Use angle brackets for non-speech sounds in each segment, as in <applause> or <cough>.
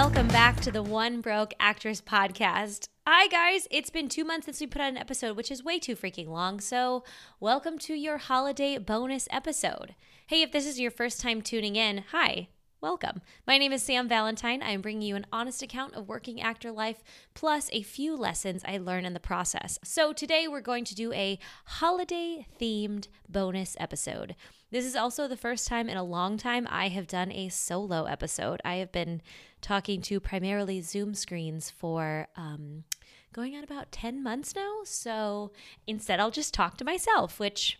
welcome back to the One Broke Actress podcast. Hi, guys. It's been two months since we put out an episode, which is way too freaking long. So, welcome to your holiday bonus episode. Hey, if this is your first time tuning in, hi. Welcome. My name is Sam Valentine. I am bringing you an honest account of working actor life, plus a few lessons I learned in the process. So, today we're going to do a holiday themed bonus episode. This is also the first time in a long time I have done a solo episode. I have been talking to primarily Zoom screens for um, going on about 10 months now. So, instead, I'll just talk to myself, which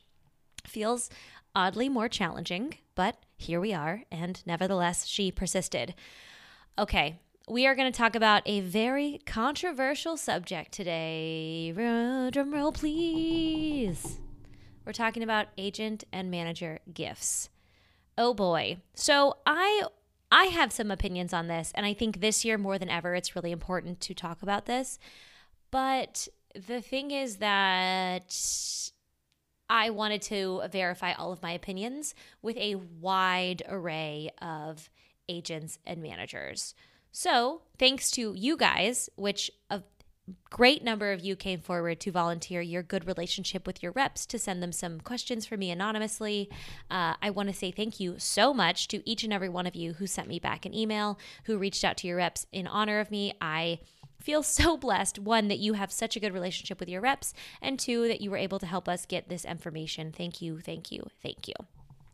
feels oddly more challenging, but here we are, and nevertheless, she persisted. Okay, we are going to talk about a very controversial subject today. Drum roll, please. We're talking about agent and manager gifts. Oh boy. So I I have some opinions on this and I think this year more than ever it's really important to talk about this. But the thing is that I wanted to verify all of my opinions with a wide array of agents and managers. So, thanks to you guys, which great number of you came forward to volunteer your good relationship with your reps to send them some questions for me anonymously. Uh, I want to say thank you so much to each and every one of you who sent me back an email, who reached out to your reps in honor of me. I feel so <laughs> blessed one that you have such a good relationship with your reps and two that you were able to help us get this information thank you thank you thank you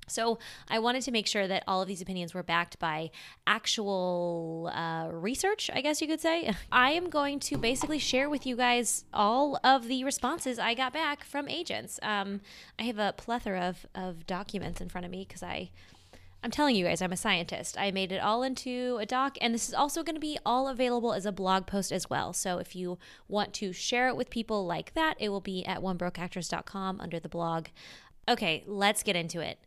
so, I wanted to make sure that all of these opinions were backed by actual uh, research, I guess you could say. <laughs> I am going to basically share with you guys all of the responses I got back from agents. Um, I have a plethora of, of documents in front of me because I I'm telling you guys, I'm a scientist. I made it all into a doc, and this is also going to be all available as a blog post as well. So if you want to share it with people like that, it will be at onebrokeactress.com under the blog. Okay, let's get into it.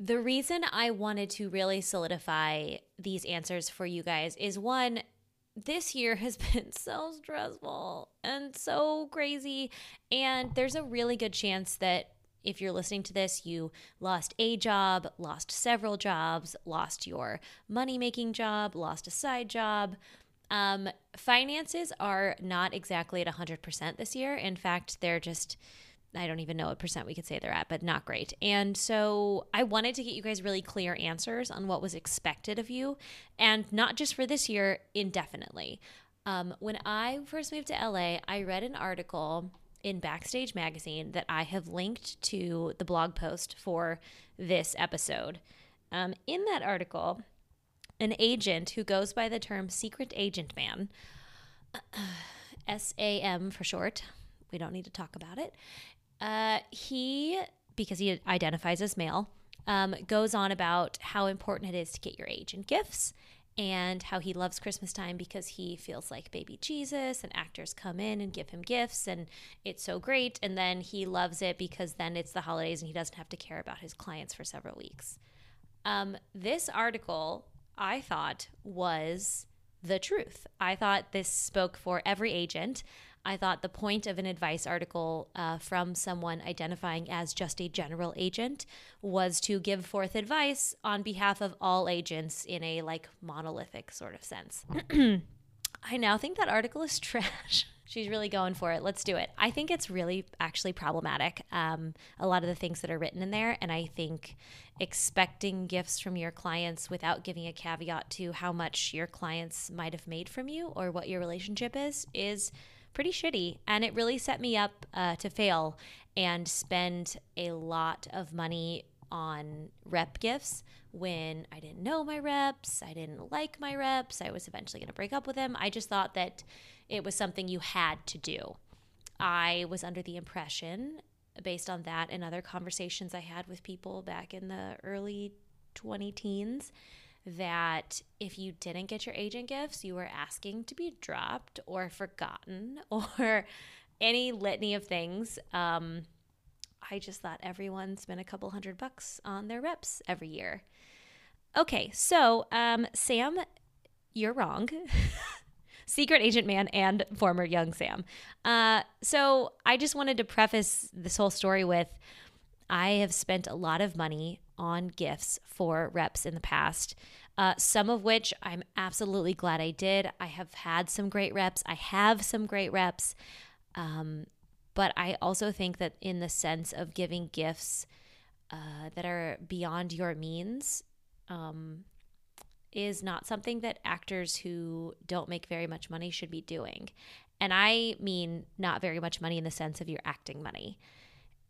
The reason I wanted to really solidify these answers for you guys is one, this year has <laughs> been so stressful and so crazy. And there's a really good chance that if you're listening to this, you lost a job, lost several jobs, lost your money making job, lost a side job. Um, finances are not exactly at 100% this year. In fact, they're just, I don't even know what percent we could say they're at, but not great. And so I wanted to get you guys really clear answers on what was expected of you, and not just for this year, indefinitely. Um, when I first moved to LA, I read an article in Backstage Magazine that I have linked to the blog post for this episode. Um, in that article, an agent who goes by the term Secret Agent Man, <clears throat> SAM for short, we don't need to talk about it. Uh, he, because he identifies as male, um, goes on about how important it is to get your agent gifts and how he loves Christmas time because he feels like baby Jesus and actors come in and give him gifts and it's so great. And then he loves it because then it's the holidays and he doesn't have to care about his clients for several weeks. Um, this article, I thought, was the truth. I thought this spoke for every agent. I thought the point of an advice article uh, from someone identifying as just a general agent was to give forth advice on behalf of all agents in a like monolithic sort of sense. <clears throat> I now think that article is <laughs> trash. She's really going for it. Let's do it. I think it's really actually problematic. Um, a lot of the things that are written in there. And I think expecting gifts from your clients without giving a caveat to how much your clients might have made from you or what your relationship is, is pretty shitty. And it really set me up uh, to fail and spend a lot of money on rep gifts when I didn't know my reps, I didn't like my reps, I was eventually going to break up with them. I just thought that it was something you had to do. I was under the impression, based on that and other conversations I had with people back in the early 20 teens, that if you didn't get your agent gifts, you were asking to be dropped or forgotten <laughs> or any litany of things. Um, I just thought everyone spent a couple hundred bucks on their reps every year. Okay, so um, Sam, you're wrong. <laughs> Secret Agent Man and former Young Sam. Uh, so I just wanted to preface this whole story with I have spent a lot of money on gifts for reps in the past. uh, some of which I'm absolutely glad I did. I have had some great reps. I have some great reps. Um, but I also think that in the sense of giving gifts uh, that are beyond your means, um, is not something that actors who don't make very much money should be doing. And I mean not very much money in the sense of your acting money.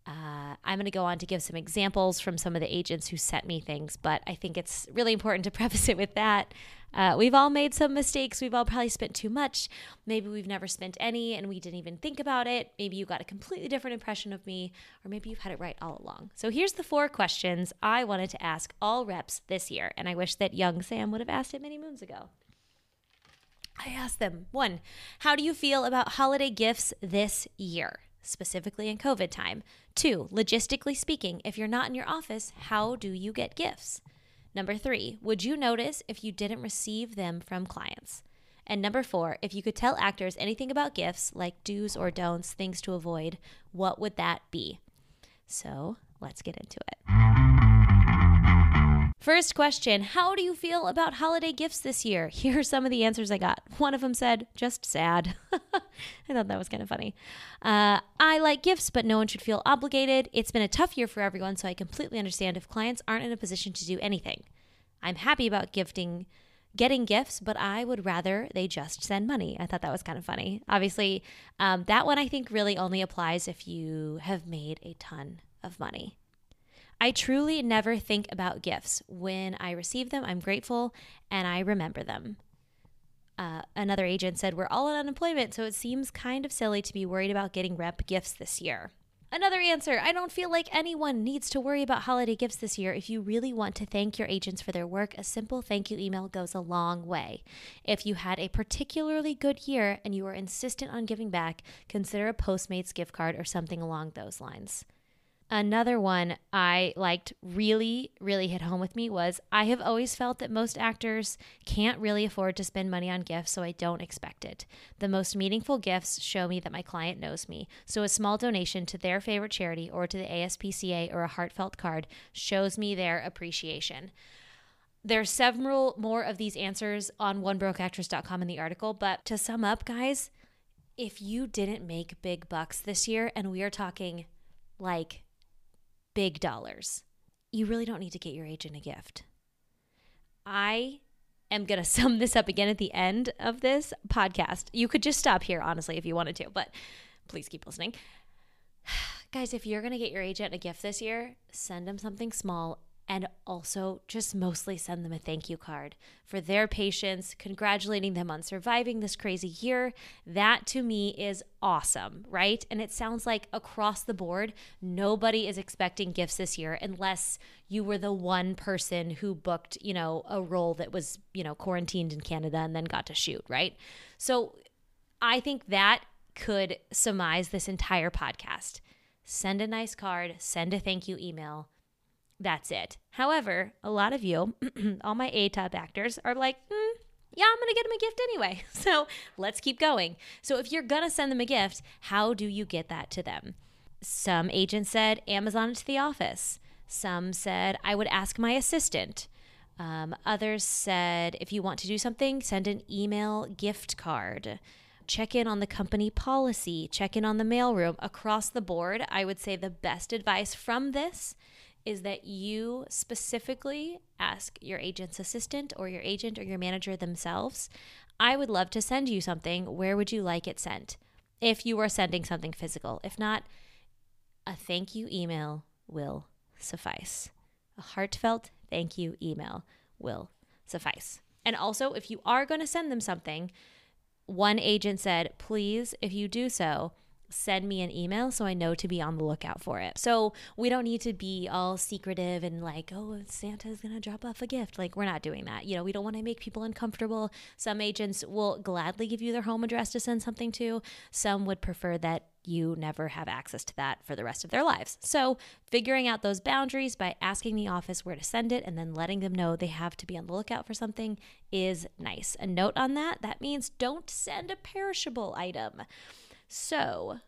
Uh, I'm going to go on to give some examples from some of the agents who sent me things, but I think it's really important to <laughs> preface it with that. Uh, we've all made some mistakes. We've all probably spent too much. Maybe we've never spent any and we didn't even think about it. Maybe you got a completely different impression of me, or maybe you've had it right all along. So here's the four questions I wanted to ask all reps this year, and I wish that young Sam would have asked it many moons ago. I asked them one, how do you feel about holiday gifts this year? Specifically in COVID time. Two, logistically speaking, if you're not in your office, how do you get gifts? Number three, would you notice if you didn't receive them from clients? And number four, if you could tell actors anything about gifts, like do's or don'ts, things to avoid, what would that be? So let's get into it. First question How do you feel about holiday gifts this year? <laughs> Here are some of the answers I got. One of them said, just sad. <laughs> I thought that was kind of funny. Uh, I like gifts, but no one should feel obligated. It's been a tough year for everyone, so I completely understand if clients aren't in a position to do anything. I'm happy about gifting. Getting gifts, but I would rather they just send money. I thought that was kind of funny. Obviously, um, that one I think really only applies if you have made a ton of money. I truly never think about gifts. When I receive them, I'm grateful and I remember them. Uh, another agent said, We're all in unemployment, so it seems kind of silly to be worried about getting rep gifts this year. Another answer I don't feel like anyone needs to worry about holiday gifts this year. If you really want to thank your agents for their work, a simple thank you email goes a long way. If you had a particularly good year and you are insistent on giving back, consider a Postmates gift card or something along those lines. Another one I liked really, really hit home with me was I have always felt that most actors can't really afford to spend money on gifts, so I don't expect it. The most meaningful gifts show me that my client knows me. So a small donation to their favorite charity or to the ASPCA or a heartfelt card shows me their appreciation. There's several more of these answers on onebrokeactress.com in the article, but to sum up, guys, if you didn't make big bucks this year, and we are talking like big dollars, you really don't need to get your agent a gift. I am going <laughs> to sum this up again at the end of this podcast. You could just stop here, honestly, if you wanted to, but please keep listening. <sighs> Guys, if you're going to get your agent a gift this year, send them something small and also just mostly send them a thank you card for their patience, congratulating them on surviving this crazy year. That to me is awesome, right? And it sounds like across the board, nobody is expecting gifts this year unless you were the one person who booked, you know, a role that was, you know, quarantined in Canada and then got to shoot, right? So I think that could surmise this entire podcast. Send a nice card, send a thank you email that's it. However, a lot of you, <clears throat> all my A top actors, are like, mm, yeah, I'm going to get them a gift anyway. <laughs> So let's keep going. So if you're going to send them a gift, how do you get that to them? Some agents said Amazon to the office. Some said I would ask my assistant. Um, others said if you want to do something, send an email gift card. Check in on the company policy, check in on the mailroom. Across the board, I would say the best advice from this is that you specifically ask your agent's assistant or your agent or your manager themselves, I would love to send you something. Where would you like it sent? If you are sending something physical. If not, a thank you email will suffice. A heartfelt thank you email will suffice. And also, if you are going to send them something, one agent said, please, if you do so, send me an email so I know to be on the lookout for it. So we don't need to be all secretive and like, oh, Santa's going to drop off a gift. Like, we're not doing that. You know, we don't want to make people uncomfortable. Some agents will gladly give you their home address to send something to, some would prefer that you never have access to that for the rest of their lives. So, figuring out those boundaries by asking the office where to send it and then letting them know they have to be on the lookout for something is nice. A note on that that means don't send a perishable item. So,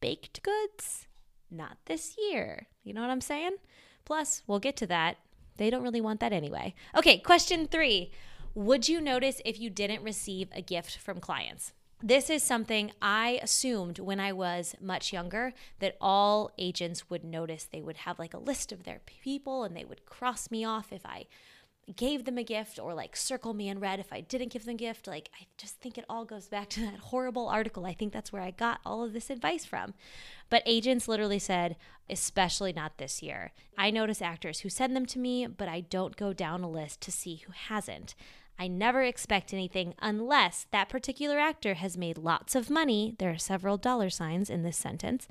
baked goods, not this year. You know what I'm saying? Plus, we'll get to that. They don't really want that anyway. Okay, question three Would you notice if you didn't receive a gift from clients? This is something I assumed when I was much younger that all agents would notice. They would have like a list of their people and they would cross me off if I gave them a gift or like circle me in red if I didn't give them a gift. Like, I just think it all goes back to that horrible article. I think that's where I got all of this advice from. But agents literally said, especially not this year. I notice actors who send them to me, but I don't go down a list to see who hasn't. I never expect anything unless that particular actor has made lots of money. There are several dollar signs in this sentence.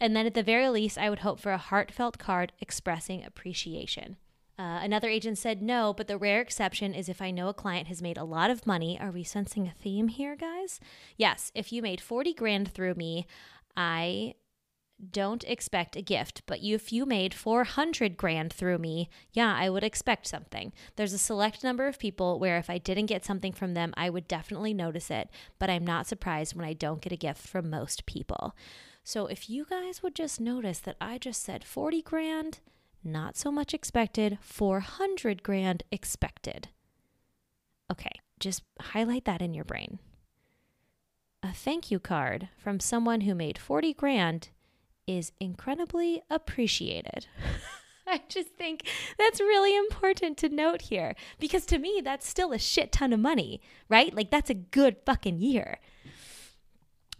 And then at the very least, I would hope for a heartfelt card expressing appreciation. Uh, another agent said no, but the rare exception is if I know a client has made a lot of money. Are we sensing a theme here, guys? Yes, if you made 40 grand through me, I don't expect a gift, but if you made 400 grand through me, yeah, I would expect something. There's a select number of people where if I didn't get something from them, I would definitely notice it, but I'm not surprised when I don't get a gift from most people. So if you guys would just notice that I just said 40 grand, not so much expected, 400 grand expected. Okay, just highlight that in your brain. A thank you card from someone who made 40 grand is incredibly appreciated. <laughs> I just think that's really important to note here because to me, that's still a shit ton of money, right? Like, that's a good fucking year.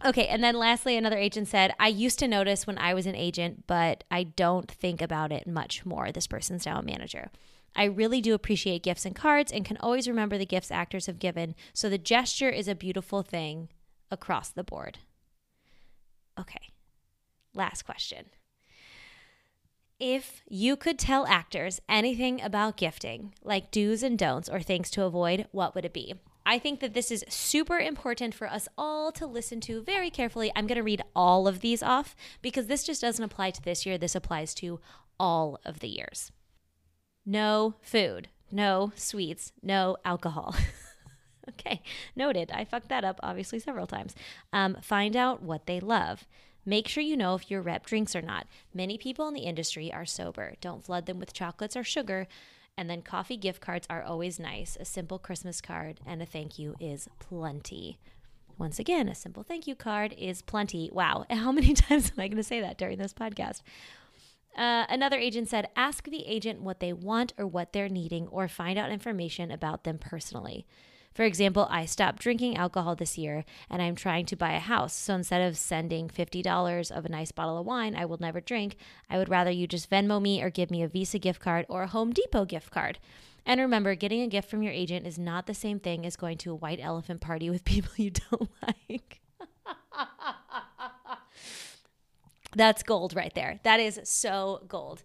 Okay, and then lastly, another agent said, I used to notice when I was an agent, but I don't think about it much more. This person's now a manager. I really do appreciate gifts and cards and can always remember the gifts actors have given. So the gesture is a beautiful thing across the board. Okay, last question. If you could tell actors anything about gifting, like do's and don'ts or things to avoid, what would it be? I think that this is super important for us all to listen to very carefully. I'm going to read all of these off because this just doesn't apply to this year. This applies to all of the years. No food, no sweets, no alcohol. <laughs> okay, noted. I fucked that up obviously several times. Um, find out what they love. Make sure you know if your rep drinks or not. Many people in the industry are sober. Don't flood them with chocolates or sugar and then coffee gift cards are always nice. A simple Christmas card and a thank you is plenty. Once again, a simple thank you card is plenty. Wow. <laughs> How many <laughs> times am I going to say that during this podcast? Uh, another agent said, ask the agent what they want or what they're needing, or find out information about them personally. For example, I stopped drinking alcohol this year and I'm trying to buy a house. So instead of sending $50 of a nice bottle of wine I will never drink, I would rather you just Venmo me or give me a Visa gift card or a Home Depot gift card. And remember, getting a gift from your agent is not the same thing as going to a white elephant party with <laughs> people you don't <laughs> like. That's gold right there. That is so gold.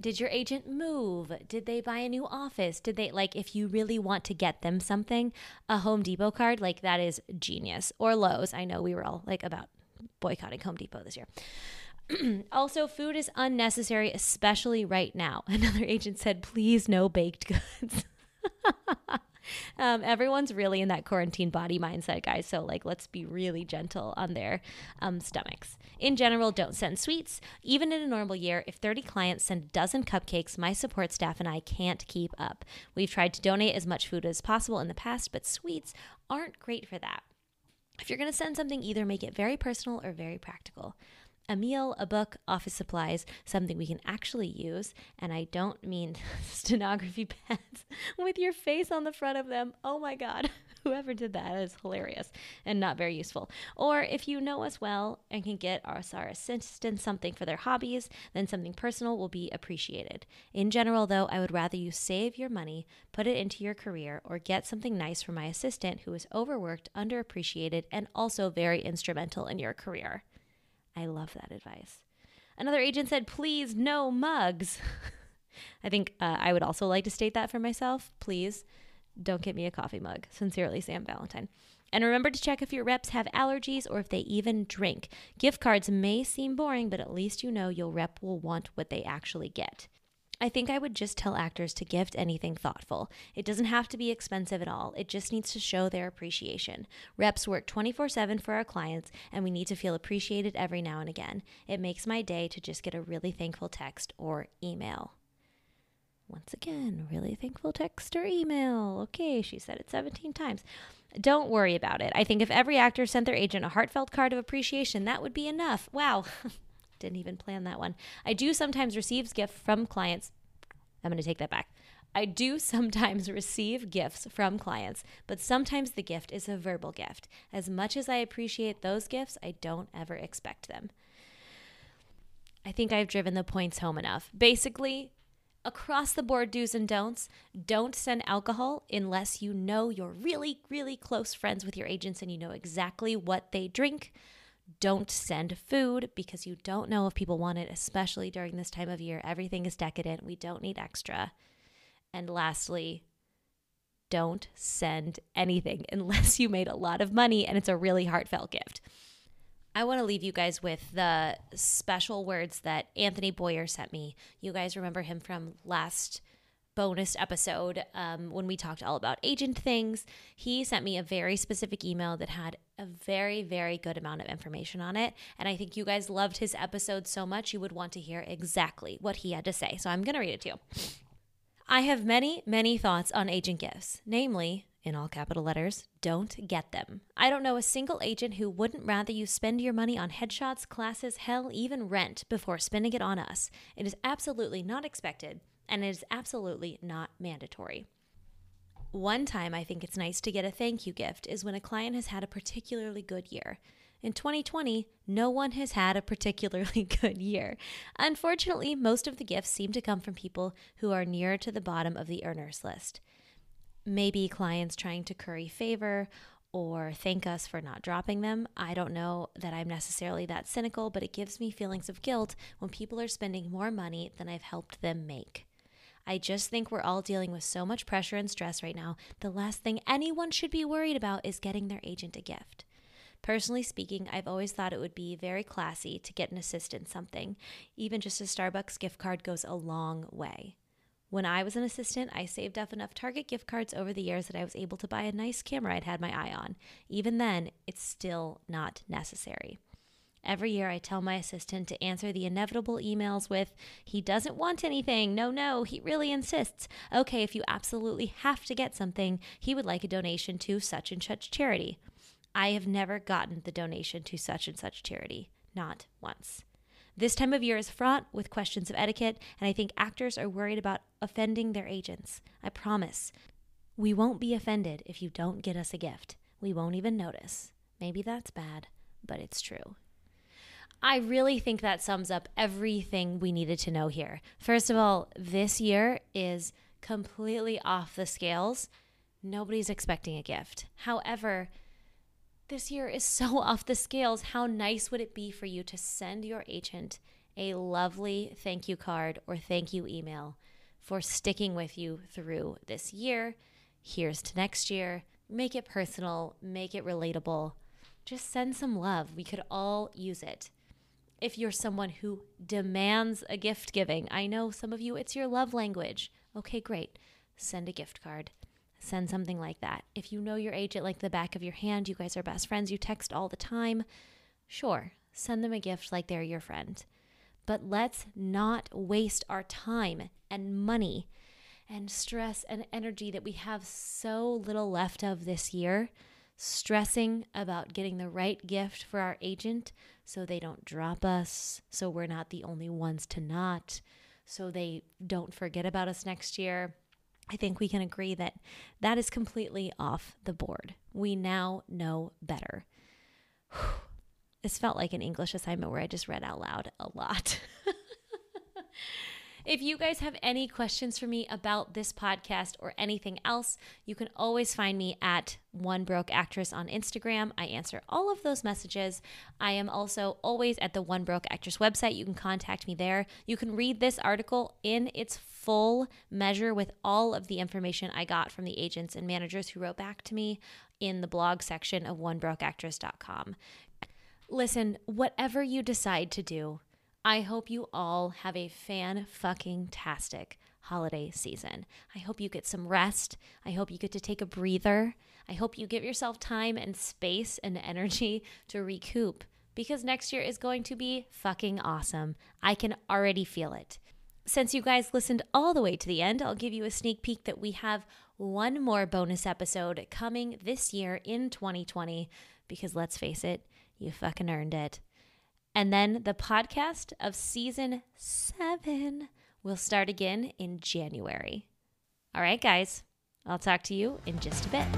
Did your agent move? Did they buy a new office? Did they like if you really want to get them something, a Home Depot card, like that is genius. Or Lowe's. I know we were all like about boycotting Home Depot this year. <clears throat> also, food is unnecessary, especially right now. <laughs> Another agent said, please no baked goods. <laughs> um, everyone's really in that quarantine body mindset, guys. So, like, let's be really gentle on their um, stomachs. In general, don't send sweets. Even in a normal year, if 30 clients send a dozen cupcakes, my support staff and I can't keep up. We've tried to donate as much food as possible in the past, but sweets aren't great for that. If you're going to send something, either make it very personal or very practical a meal, a book, office supplies, something we can actually use. And I don't mean <laughs> stenography pads <laughs> with your face on the front of them. Oh my God. <laughs> Whoever did that is hilarious and not very useful. Or if you know us well and can get us our assistant something for their hobbies, then something personal will be appreciated. In general, though, I would rather you save your money, put it into your career, or get something nice for my assistant who is overworked, underappreciated, and also very instrumental in your career. I love that advice. Another agent said, please, no mugs. <laughs> I think uh, I would also like to state that for myself. Please don't get me a coffee mug. Sincerely, Sam Valentine. And remember to check if your reps have allergies or if they even drink. Gift cards may seem boring, but at least you know your rep will want what they actually get. I think I would just tell actors to gift anything thoughtful. It doesn't have to be expensive at all, it just needs to show their appreciation. Reps work 24 7 for our clients, and we need to feel appreciated every now and again. It makes my day to just get a really thankful text or email. Once again, really thankful text or email. Okay, she said it 17 times. Don't worry about it. I think if every actor sent their agent a heartfelt card of appreciation, that would be enough. Wow. <laughs> Didn't even plan that one. I do sometimes receive gifts from clients. I'm going to take that back. I do <laughs> sometimes receive gifts from clients, but sometimes the gift is a verbal gift. As much as I appreciate those gifts, I don't ever expect them. I think I've driven the points home enough. Basically, across the board do's and don'ts don't send alcohol unless you know you're really, really close friends with your agents and you know exactly what they drink. Don't send food because you don't know if people want it, especially during this time of year. Everything is decadent. We don't need extra. And lastly, don't send anything <laughs> unless you made a lot of money and it's a really heartfelt gift. I want to leave you guys with the special words that Anthony Boyer sent me. You guys remember him from last bonus episode um, when we talked all about agent things. He sent me a very specific email that had a very, very good amount of information on it. And I think you guys loved his episode so much, you would want to hear exactly what he had to say. So I'm going to read it to you. I have many, many thoughts on agent gifts, namely, in all capital letters, don't get them. I don't know a single agent who wouldn't rather you spend your money on headshots, classes, hell, even rent before spending it on us. It is absolutely not expected, and it is absolutely not mandatory. One time I think it's nice to get a thank you gift is when a client has had a particularly good year. In 2020, no one has had a particularly <laughs> good year. Unfortunately, most of the gifts seem to come from people who are nearer to the bottom of the earners list. Maybe clients trying to curry favor or thank us for not dropping them. I don't know that I'm necessarily that cynical, but it gives me feelings of guilt when people are spending more money than I've helped them make. I just think we're all dealing with so much pressure and stress right now. The last thing anyone should be worried about is getting their agent a gift. Personally speaking, I've always thought it would be very classy to get an assistant something. Even just a Starbucks gift card goes a long way. When I was an assistant, I saved up enough Target gift cards over the years that I was able to buy a nice camera I'd had my eye on. Even then, it's still not necessary. Every year, I tell my assistant to answer the inevitable emails with, He doesn't want anything. No, no, he really insists. Okay, if you absolutely have to get something, he would like a donation to such and such charity. I have never gotten the donation to such and such charity, not once. This time of year is fraught with questions of etiquette, and I think actors are worried about offending their agents. I promise. We won't be offended if you don't get us a gift. We won't even notice. Maybe that's bad, but it's true. I really think that sums up everything we needed to know here. First of all, this year is completely off the scales. Nobody's expecting a gift. However, this year is so <laughs> off the scales. How nice would it be for you to send your agent a lovely thank you card or thank you email for sticking with you through this year? Here's to next year. Make it personal, make it relatable. Just send some love. We could all use it. If you're someone who demands a gift giving, I know some of you, it's your love language. Okay, great. Send a gift card send something like that. If you know your agent like the back of your hand, you guys are best friends, you text all the time, sure, send them a gift like they're your friend. But let's not waste our time and money and stress and energy that we have so little left of this year stressing about getting the right gift for our agent so they don't drop us, so we're not the only ones to not, so they don't forget about us next year. I think we can agree that that is completely off the board. We now know better. <sighs> This felt like an English assignment where I just read out loud a lot. <laughs> If you guys have any questions for me about this podcast or anything else, you can always find me at One Broke Actress on Instagram. I answer all of those messages. I am also always at the One Broke Actress website. You can contact me there. You can read this article in its full measure with all of the information I got from the agents and managers who wrote back to me in the blog section of onebrokeactress.com. Listen, whatever you decide to do, I hope you all have a fan fucking tastic holiday season. I hope you get some rest. I hope you get to take a breather. I hope you give yourself time and space and energy to recoup because next year is going to be fucking awesome. I can already feel it. since you guys listened all the way to the end, I'll give you a sneak peek that we have one more bonus episode coming this year in 2020 because let's face it, you fucking earned it. And then the podcast of season seven will start again in January. All right, guys, I'll talk to you in just a bit.